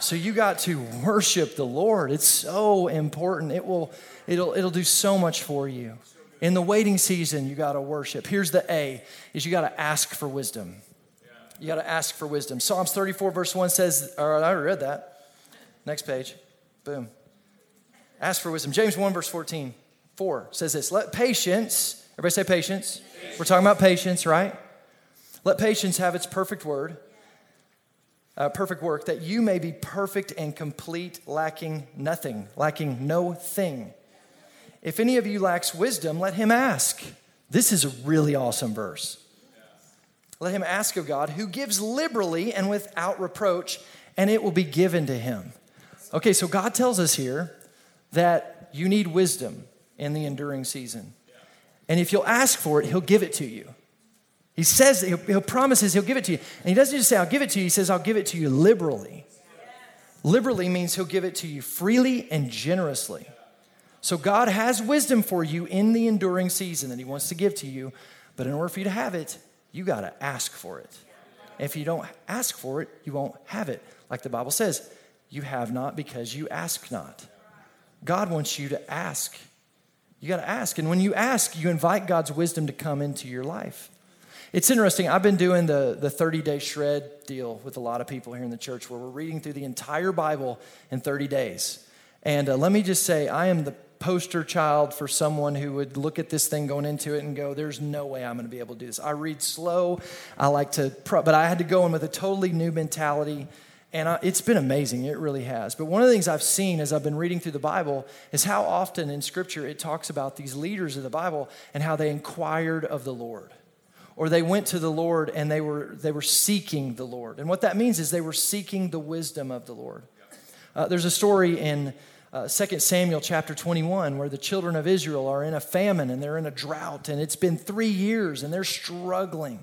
So you got to worship the Lord. It's so important. It will it'll it'll do so much for you. In the waiting season, you got to worship. Here's the A is you got to ask for wisdom. You got to ask for wisdom. Psalms 34 verse 1 says, I read that. Next page. Boom. Ask for wisdom. James 1 verse 14. 4 says this, let patience, everybody say patience. patience. We're talking about patience, right? Let patience have its perfect word uh, perfect work, that you may be perfect and complete, lacking nothing, lacking no thing. If any of you lacks wisdom, let him ask. This is a really awesome verse. Let him ask of God, who gives liberally and without reproach, and it will be given to him. Okay, so God tells us here that you need wisdom in the enduring season. And if you'll ask for it, he'll give it to you. He says, he'll, he'll promises he'll give it to you. And he doesn't just say, I'll give it to you. He says, I'll give it to you liberally. Liberally means he'll give it to you freely and generously. So God has wisdom for you in the enduring season that he wants to give to you. But in order for you to have it, you got to ask for it. If you don't ask for it, you won't have it. Like the Bible says, you have not because you ask not. God wants you to ask. You got to ask. And when you ask, you invite God's wisdom to come into your life. It's interesting. I've been doing the, the 30 day shred deal with a lot of people here in the church where we're reading through the entire Bible in 30 days. And uh, let me just say, I am the poster child for someone who would look at this thing going into it and go, There's no way I'm going to be able to do this. I read slow. I like to, but I had to go in with a totally new mentality. And I, it's been amazing. It really has. But one of the things I've seen as I've been reading through the Bible is how often in Scripture it talks about these leaders of the Bible and how they inquired of the Lord or they went to the Lord and they were, they were seeking the Lord. And what that means is they were seeking the wisdom of the Lord. Uh, there's a story in uh, 2 Samuel chapter 21 where the children of Israel are in a famine and they're in a drought and it's been three years and they're struggling.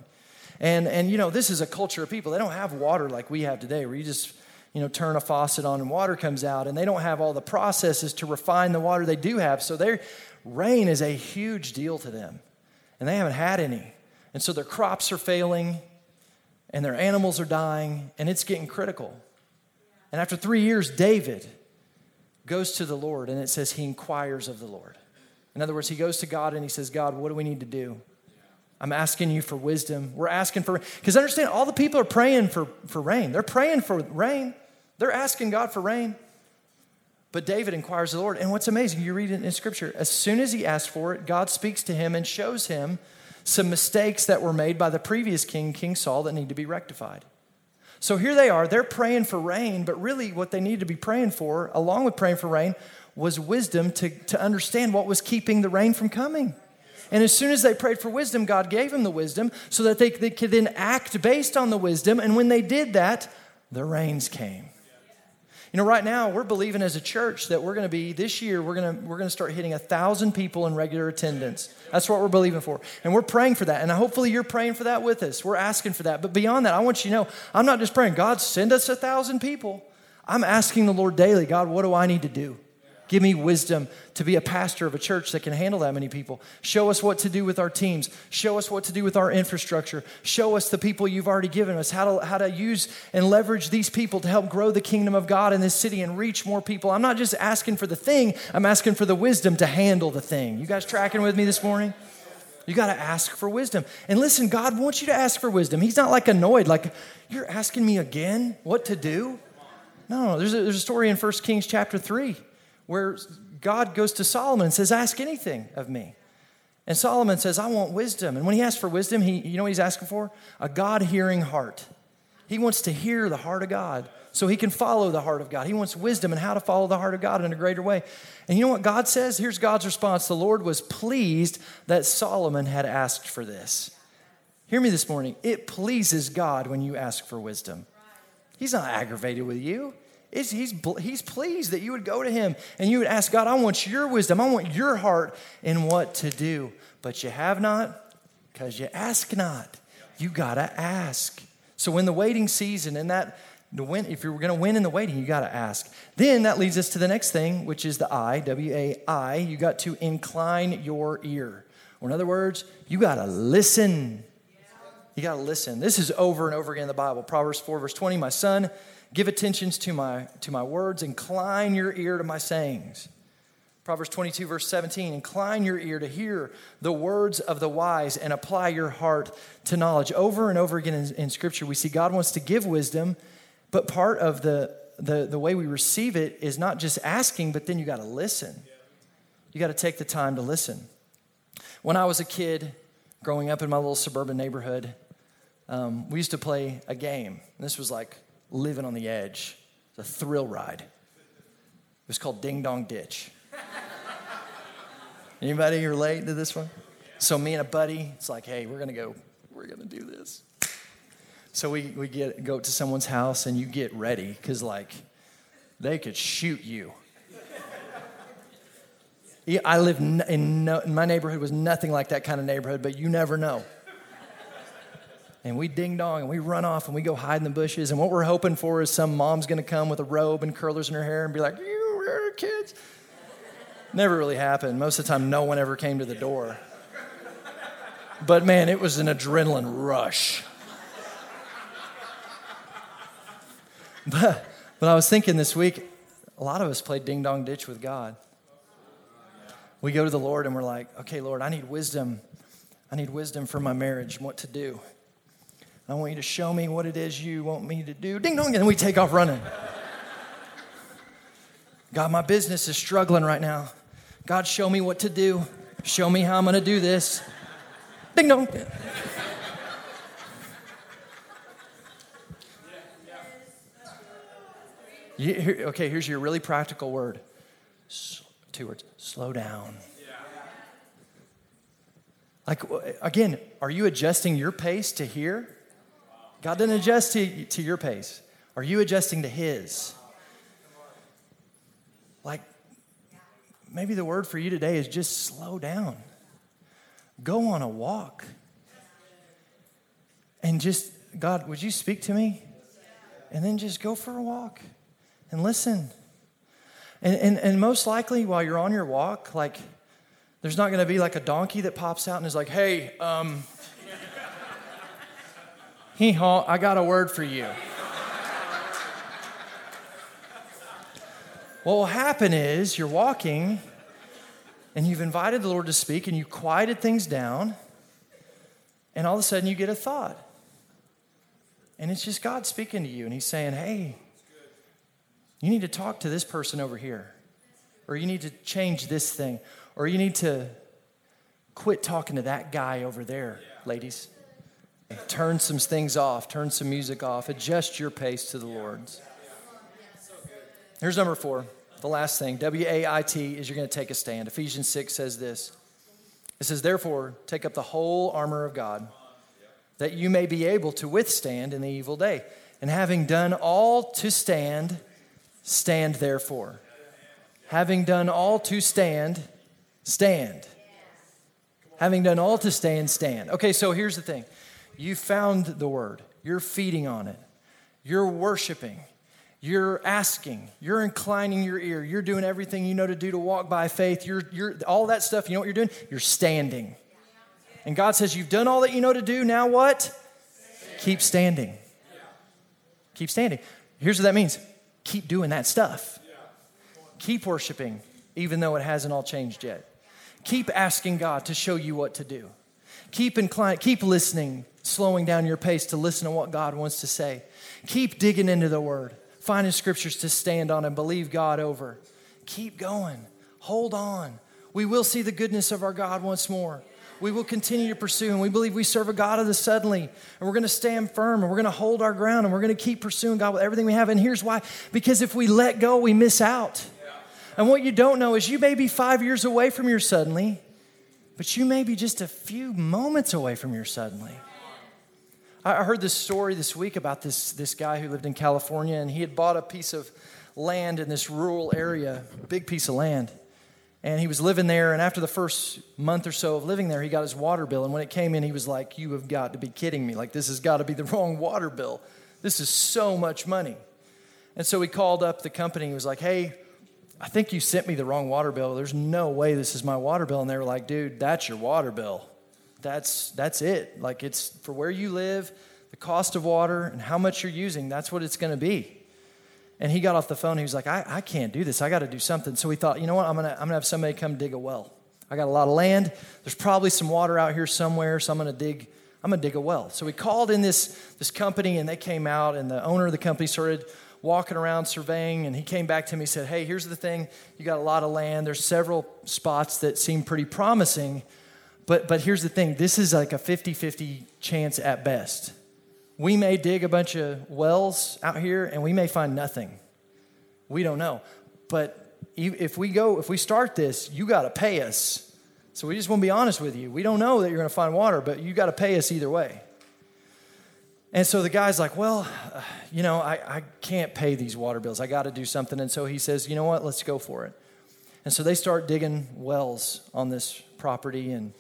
And, and you know, this is a culture of people. They don't have water like we have today where you just, you know, turn a faucet on and water comes out. And they don't have all the processes to refine the water they do have. So their rain is a huge deal to them. And they haven't had any. And so their crops are failing and their animals are dying and it's getting critical. And after three years, David goes to the Lord and it says he inquires of the Lord. In other words, he goes to God and he says, God, what do we need to do? I'm asking you for wisdom. We're asking for, because understand, all the people are praying for, for rain. They're praying for rain. They're asking God for rain. But David inquires of the Lord. And what's amazing, you read it in Scripture, as soon as he asks for it, God speaks to him and shows him some mistakes that were made by the previous king, King Saul, that need to be rectified. So here they are, they're praying for rain, but really what they needed to be praying for, along with praying for rain, was wisdom to, to understand what was keeping the rain from coming. And as soon as they prayed for wisdom, God gave them the wisdom so that they, they could then act based on the wisdom. And when they did that, the rains came. You know, right now we're believing as a church that we're going to be this year. We're going to we're going to start hitting a thousand people in regular attendance. That's what we're believing for, and we're praying for that. And hopefully you're praying for that with us. We're asking for that. But beyond that, I want you to know I'm not just praying. God, send us a thousand people. I'm asking the Lord daily. God, what do I need to do? Give me wisdom to be a pastor of a church that can handle that many people. Show us what to do with our teams. Show us what to do with our infrastructure. Show us the people you've already given us, how to, how to use and leverage these people to help grow the kingdom of God in this city and reach more people. I'm not just asking for the thing, I'm asking for the wisdom to handle the thing. You guys tracking with me this morning? You got to ask for wisdom. And listen, God wants you to ask for wisdom. He's not like annoyed, like, you're asking me again what to do? No, there's a, there's a story in 1 Kings chapter 3 where God goes to Solomon and says, Ask anything of me. And Solomon says, I want wisdom. And when he asks for wisdom, he, you know what he's asking for? A God hearing heart. He wants to hear the heart of God so he can follow the heart of God. He wants wisdom and how to follow the heart of God in a greater way. And you know what God says? Here's God's response The Lord was pleased that Solomon had asked for this. Hear me this morning. It pleases God when you ask for wisdom. He's not aggravated with you he's, he's pleased that you would go to him and you would ask God, I want your wisdom. I want your heart in what to do. But you have not because you ask not. You got to ask. So in the waiting season, and that, win, if you're going to win in the waiting, you got to ask. Then that leads us to the next thing, which is the I, W A I. You got to incline your ear. Or in other words, you got to listen. You got to listen. This is over and over again in the Bible. Proverbs 4, verse 20. My son, Give attention to my, to my words, incline your ear to my sayings. Proverbs 22, verse 17 Incline your ear to hear the words of the wise and apply your heart to knowledge. Over and over again in, in Scripture, we see God wants to give wisdom, but part of the, the, the way we receive it is not just asking, but then you got to listen. You got to take the time to listen. When I was a kid, growing up in my little suburban neighborhood, um, we used to play a game. This was like living on the edge. It's a thrill ride. It was called Ding Dong Ditch. [laughs] Anybody relate to this one? So me and a buddy, it's like, hey, we're gonna go, we're gonna do this. So we, we get go to someone's house and you get ready, because like they could shoot you. I live in, no, in my neighborhood was nothing like that kind of neighborhood, but you never know. And we ding dong and we run off and we go hide in the bushes. And what we're hoping for is some mom's gonna come with a robe and curlers in her hair and be like, You are kids. Never really happened. Most of the time, no one ever came to the door. But man, it was an adrenaline rush. [laughs] But, but I was thinking this week, a lot of us play ding dong ditch with God. We go to the Lord and we're like, okay, Lord, I need wisdom. I need wisdom for my marriage and what to do. I want you to show me what it is you want me to do. Ding dong, and we take off running. God, my business is struggling right now. God, show me what to do. Show me how I'm going to do this. Ding dong. You, here, okay, here's your really practical word. S- two words slow down. Like, again, are you adjusting your pace to here? God didn't adjust to, to your pace. Are you adjusting to His? Like, maybe the word for you today is just slow down. Go on a walk. And just, God, would you speak to me? And then just go for a walk and listen. And, and, and most likely, while you're on your walk, like, there's not going to be like a donkey that pops out and is like, hey, um, hee haw, I got a word for you. what will happen is you're walking and you've invited the Lord to speak and you quieted things down, and all of a sudden you get a thought. And it's just God speaking to you, and He's saying, hey, you need to talk to this person over here, or you need to change this thing, or you need to quit talking to that guy over there, ladies. Turn some things off, turn some music off, adjust your pace to the Lord's. Here's number four, the last thing W A I T is you're going to take a stand. Ephesians 6 says this It says, Therefore, take up the whole armor of God, that you may be able to withstand in the evil day. And having done all to stand, Stand therefore. Having done all to stand, stand. Having done all to stand, stand. Okay, so here's the thing you found the word, you're feeding on it, you're worshiping, you're asking, you're inclining your ear, you're doing everything you know to do to walk by faith, you're, you're all that stuff, you know what you're doing? You're standing. And God says, You've done all that you know to do, now what? Keep standing. Keep standing. Here's what that means keep doing that stuff. Keep worshiping, even though it hasn't all changed yet. Keep asking God to show you what to do. Keep inclined, keep listening, slowing down your pace to listen to what God wants to say. Keep digging into the word, finding scriptures to stand on and believe God over. Keep going. Hold on. We will see the goodness of our God once more we will continue to pursue. And we believe we serve a God of the suddenly. And we're going to stand firm and we're going to hold our ground and we're going to keep pursuing God with everything we have. And here's why because if we let go, we miss out. And what you don't know is you may be five years away from your suddenly, but you may be just a few moments away from your suddenly. I heard this story this week about this, this guy who lived in California and he had bought a piece of land in this rural area, big piece of land. And he was living there, and after the first month or so of living there, he got his water bill. And when it came in, he was like, You have got to be kidding me. Like, this has got to be the wrong water bill. This is so much money. And so he called up the company. He was like, Hey, I think you sent me the wrong water bill. There's no way this is my water bill. And they were like, Dude, that's your water bill. That's, that's it. Like, it's for where you live, the cost of water, and how much you're using. That's what it's going to be. And he got off the phone. He was like, I, I can't do this. I got to do something. So he thought, you know what? I'm to I'm gonna have somebody come dig a well. I got a lot of land. There's probably some water out here somewhere. So I'm to dig. I'm to dig a well. So we called in this, this company and they came out and the owner of the company started walking around surveying and he came back to me and said, Hey, here's the thing. You got a lot of land. There's several spots that seem pretty promising. But, but here's the thing this is like a 50 50 chance at best. We may dig a bunch of wells out here and we may find nothing. We don't know. But if we go, if we start this, you got to pay us. So we just want to be honest with you. We don't know that you're going to find water, but you got to pay us either way. And so the guy's like, Well, uh, you know, I, I can't pay these water bills. I got to do something. And so he says, You know what? Let's go for it. And so they start digging wells on this property and,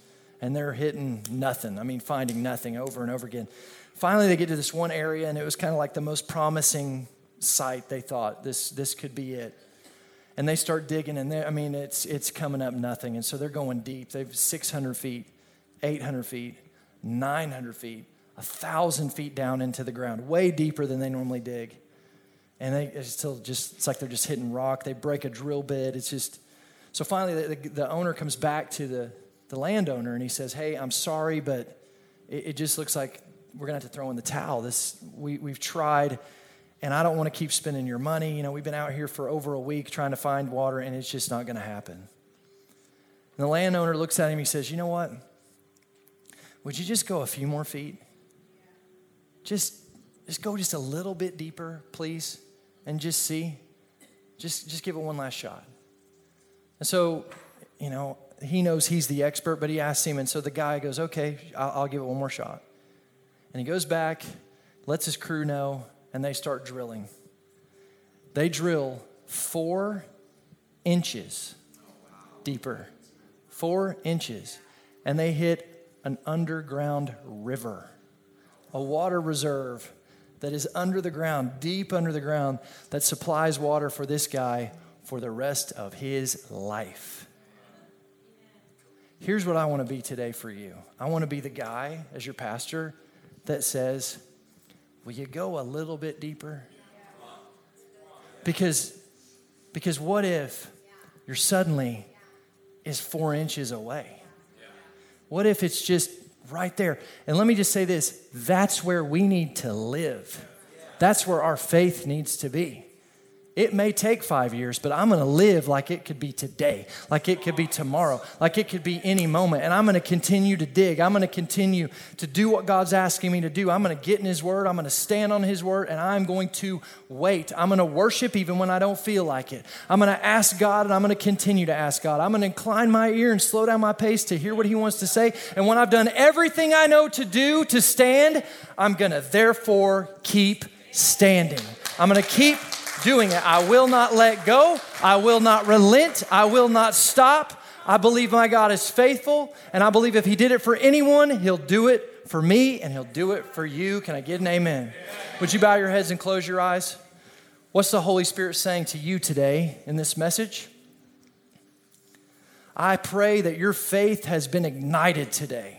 and they're hitting nothing. I mean, finding nothing over and over again. Finally, they get to this one area, and it was kind of like the most promising site they thought this, this could be it. And they start digging, and I mean, it's, it's coming up nothing. And so they're going deep. They've 600 feet, 800 feet, 900 feet, 1,000 feet down into the ground, way deeper than they normally dig. And they it's still just, it's like they're just hitting rock. They break a drill bit. It's just, so finally the, the, the owner comes back to the, the landowner and he says, Hey, I'm sorry, but it, it just looks like we're going to have to throw in the towel. This, we, we've tried and I don't want to keep spending your money. You know, we've been out here for over a week trying to find water, and it's just not going to happen. And the landowner looks at him, he says, You know what? Would you just go a few more feet? Just, just go just a little bit deeper, please, and just see. Just, just give it one last shot. And so, you know, he knows he's the expert, but he asks him, and so the guy goes, Okay, I'll, I'll give it one more shot. And he goes back, lets his crew know, and they start drilling. They drill four inches deeper, four inches, and they hit an underground river, a water reserve that is under the ground, deep under the ground, that supplies water for this guy for the rest of his life. Here's what I want to be today for you I want to be the guy, as your pastor, that says, Will you go a little bit deeper? Because, because what if you're suddenly is four inches away? What if it's just right there? And let me just say this that's where we need to live. That's where our faith needs to be. It may take five years, but I'm going to live like it could be today, like it could be tomorrow, like it could be any moment. And I'm going to continue to dig. I'm going to continue to do what God's asking me to do. I'm going to get in His Word. I'm going to stand on His Word, and I'm going to wait. I'm going to worship even when I don't feel like it. I'm going to ask God, and I'm going to continue to ask God. I'm going to incline my ear and slow down my pace to hear what He wants to say. And when I've done everything I know to do to stand, I'm going to therefore keep standing. I'm going to keep doing it. I will not let go. I will not relent. I will not stop. I believe my God is faithful, and I believe if He did it for anyone, He'll do it for me, and He'll do it for you. Can I get an amen? Would you bow your heads and close your eyes? What's the Holy Spirit saying to you today in this message? I pray that your faith has been ignited today.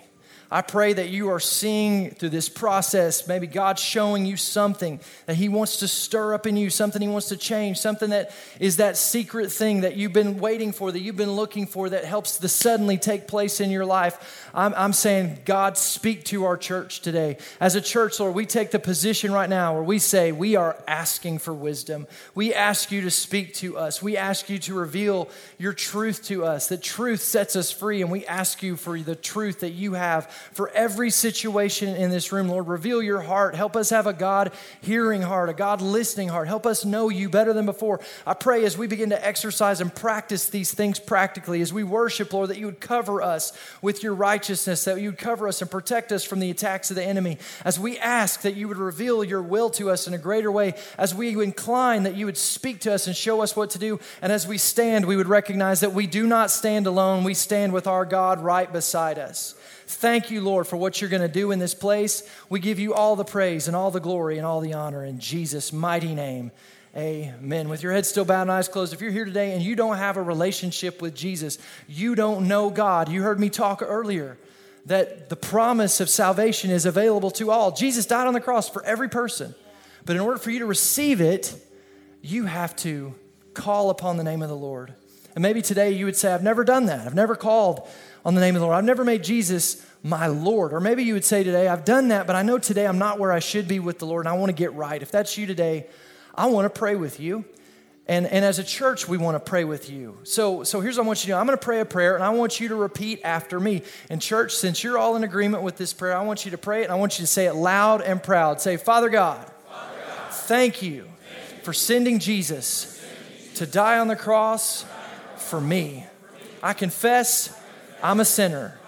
I pray that you are seeing through this process, maybe God's showing you something that He wants to stir up in you, something He wants to change, something that is that secret thing that you've been waiting for, that you've been looking for, that helps to suddenly take place in your life. I'm, I'm saying, God, speak to our church today. As a church, Lord, we take the position right now where we say, we are asking for wisdom. We ask you to speak to us. We ask you to reveal your truth to us. The truth sets us free, and we ask you for the truth that you have for every situation in this room. Lord, reveal your heart. Help us have a God hearing heart, a God listening heart. Help us know you better than before. I pray as we begin to exercise and practice these things practically, as we worship, Lord, that you would cover us with your righteousness, that you would cover us and protect us from the attacks of the enemy. As we ask that you would reveal your will to us in a greater way, as we incline that you would speak to us and show us what to do, and as we stand, we would recognize that we do not stand alone. We stand with our God right beside us. Thank you, Lord, for what you're going to do in this place. We give you all the praise and all the glory and all the honor in Jesus' mighty name. Amen. With your head still bowed and eyes closed, if you're here today and you don't have a relationship with Jesus, you don't know God. You heard me talk earlier that the promise of salvation is available to all. Jesus died on the cross for every person. But in order for you to receive it, you have to call upon the name of the Lord. And maybe today you would say, I've never done that. I've never called on the name of the Lord. I've never made Jesus my Lord. Or maybe you would say today, I've done that, but I know today I'm not where I should be with the Lord and I want to get right. If that's you today, I want to pray with you. And, and as a church, we want to pray with you. So, so here's what I want you to do I'm going to pray a prayer and I want you to repeat after me. And, church, since you're all in agreement with this prayer, I want you to pray it and I want you to say it loud and proud. Say, Father God, Father God thank, you thank you for sending Jesus to die on the cross for me. I confess I'm a sinner.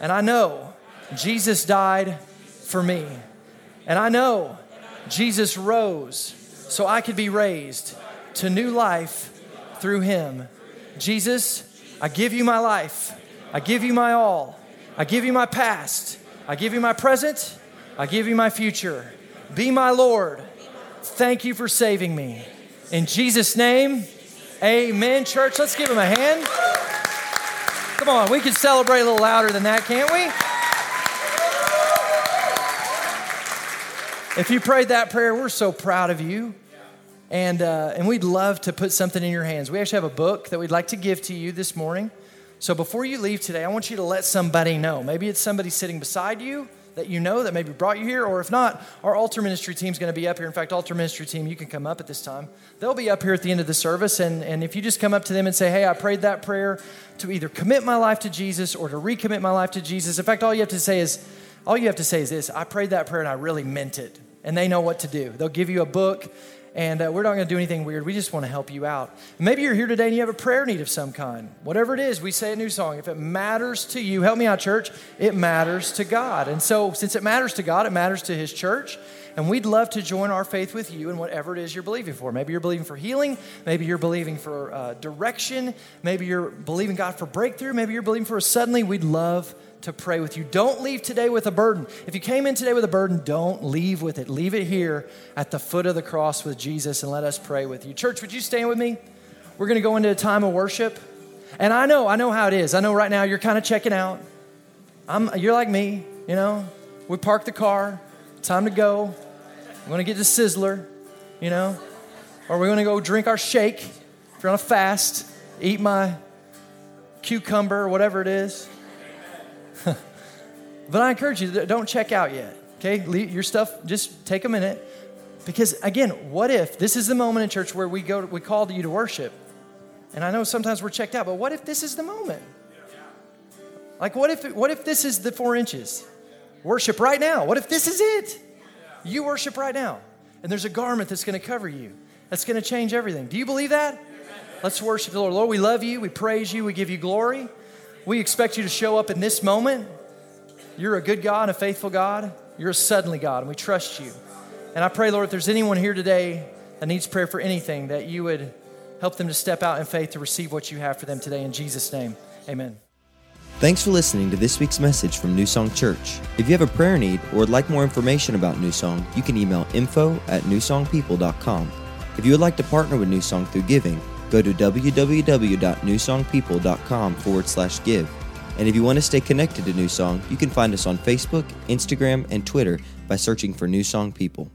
And I know Jesus died for me. And I know Jesus rose so I could be raised to new life through him. Jesus, I give you my life. I give you my all. I give you my past. I give you my present. I give you my future. Be my Lord. Thank you for saving me. In Jesus' name, amen. Church, let's give him a hand. Come on, we can celebrate a little louder than that, can't we? If you prayed that prayer, we're so proud of you. And, uh, and we'd love to put something in your hands. We actually have a book that we'd like to give to you this morning. So before you leave today, I want you to let somebody know. Maybe it's somebody sitting beside you that you know that maybe brought you here, or if not, our altar ministry team is going to be up here. In fact, altar ministry team, you can come up at this time. They'll be up here at the end of the service, and, and if you just come up to them and say, Hey, I prayed that prayer to either commit my life to Jesus or to recommit my life to Jesus. In fact, all you have to say is, all you have to say is this I prayed that prayer and I really meant it. And they know what to do. They'll give you a book and uh, we're not going to do anything weird. We just want to help you out. Maybe you're here today and you have a prayer need of some kind. Whatever it is, we say a new song. If it matters to you, help me out, church. It matters to God. And so, since it matters to God, it matters to His church. And we'd love to join our faith with you in whatever it is you're believing for. Maybe you're believing for healing. Maybe you're believing for uh, direction. Maybe you're believing God for breakthrough. Maybe you're believing for a suddenly. We'd love to pray with you. Don't leave today with a burden. If you came in today with a burden, don't leave with it. Leave it here at the foot of the cross with Jesus and let us pray with you. Church, would you stand with me? We're going to go into a time of worship. And I know, I know how it is. I know right now you're kind of checking out. I'm, you're like me, you know. We park the car, time to go. I'm going to get the sizzler, you know. Or we're going to go drink our shake if you're on a fast, eat my cucumber or whatever it is. [laughs] but I encourage you, don't check out yet. Okay, Leave your stuff. Just take a minute, because again, what if this is the moment in church where we go, we call you to worship, and I know sometimes we're checked out, but what if this is the moment? Like, what if what if this is the four inches? Worship right now. What if this is it? You worship right now, and there's a garment that's going to cover you. That's going to change everything. Do you believe that? Let's worship the Lord. Lord, we love you. We praise you. We give you glory. We expect you to show up in this moment. You're a good God, a faithful God. You're a suddenly God, and we trust you. And I pray, Lord, if there's anyone here today that needs prayer for anything, that you would help them to step out in faith to receive what you have for them today. In Jesus' name, amen. Thanks for listening to this week's message from New Song Church. If you have a prayer need or would like more information about New Song, you can email info at newsongpeople.com. If you would like to partner with New Song through giving, go to www.newsongpeople.com forward slash give. And if you want to stay connected to New Song, you can find us on Facebook, Instagram, and Twitter by searching for New Song People.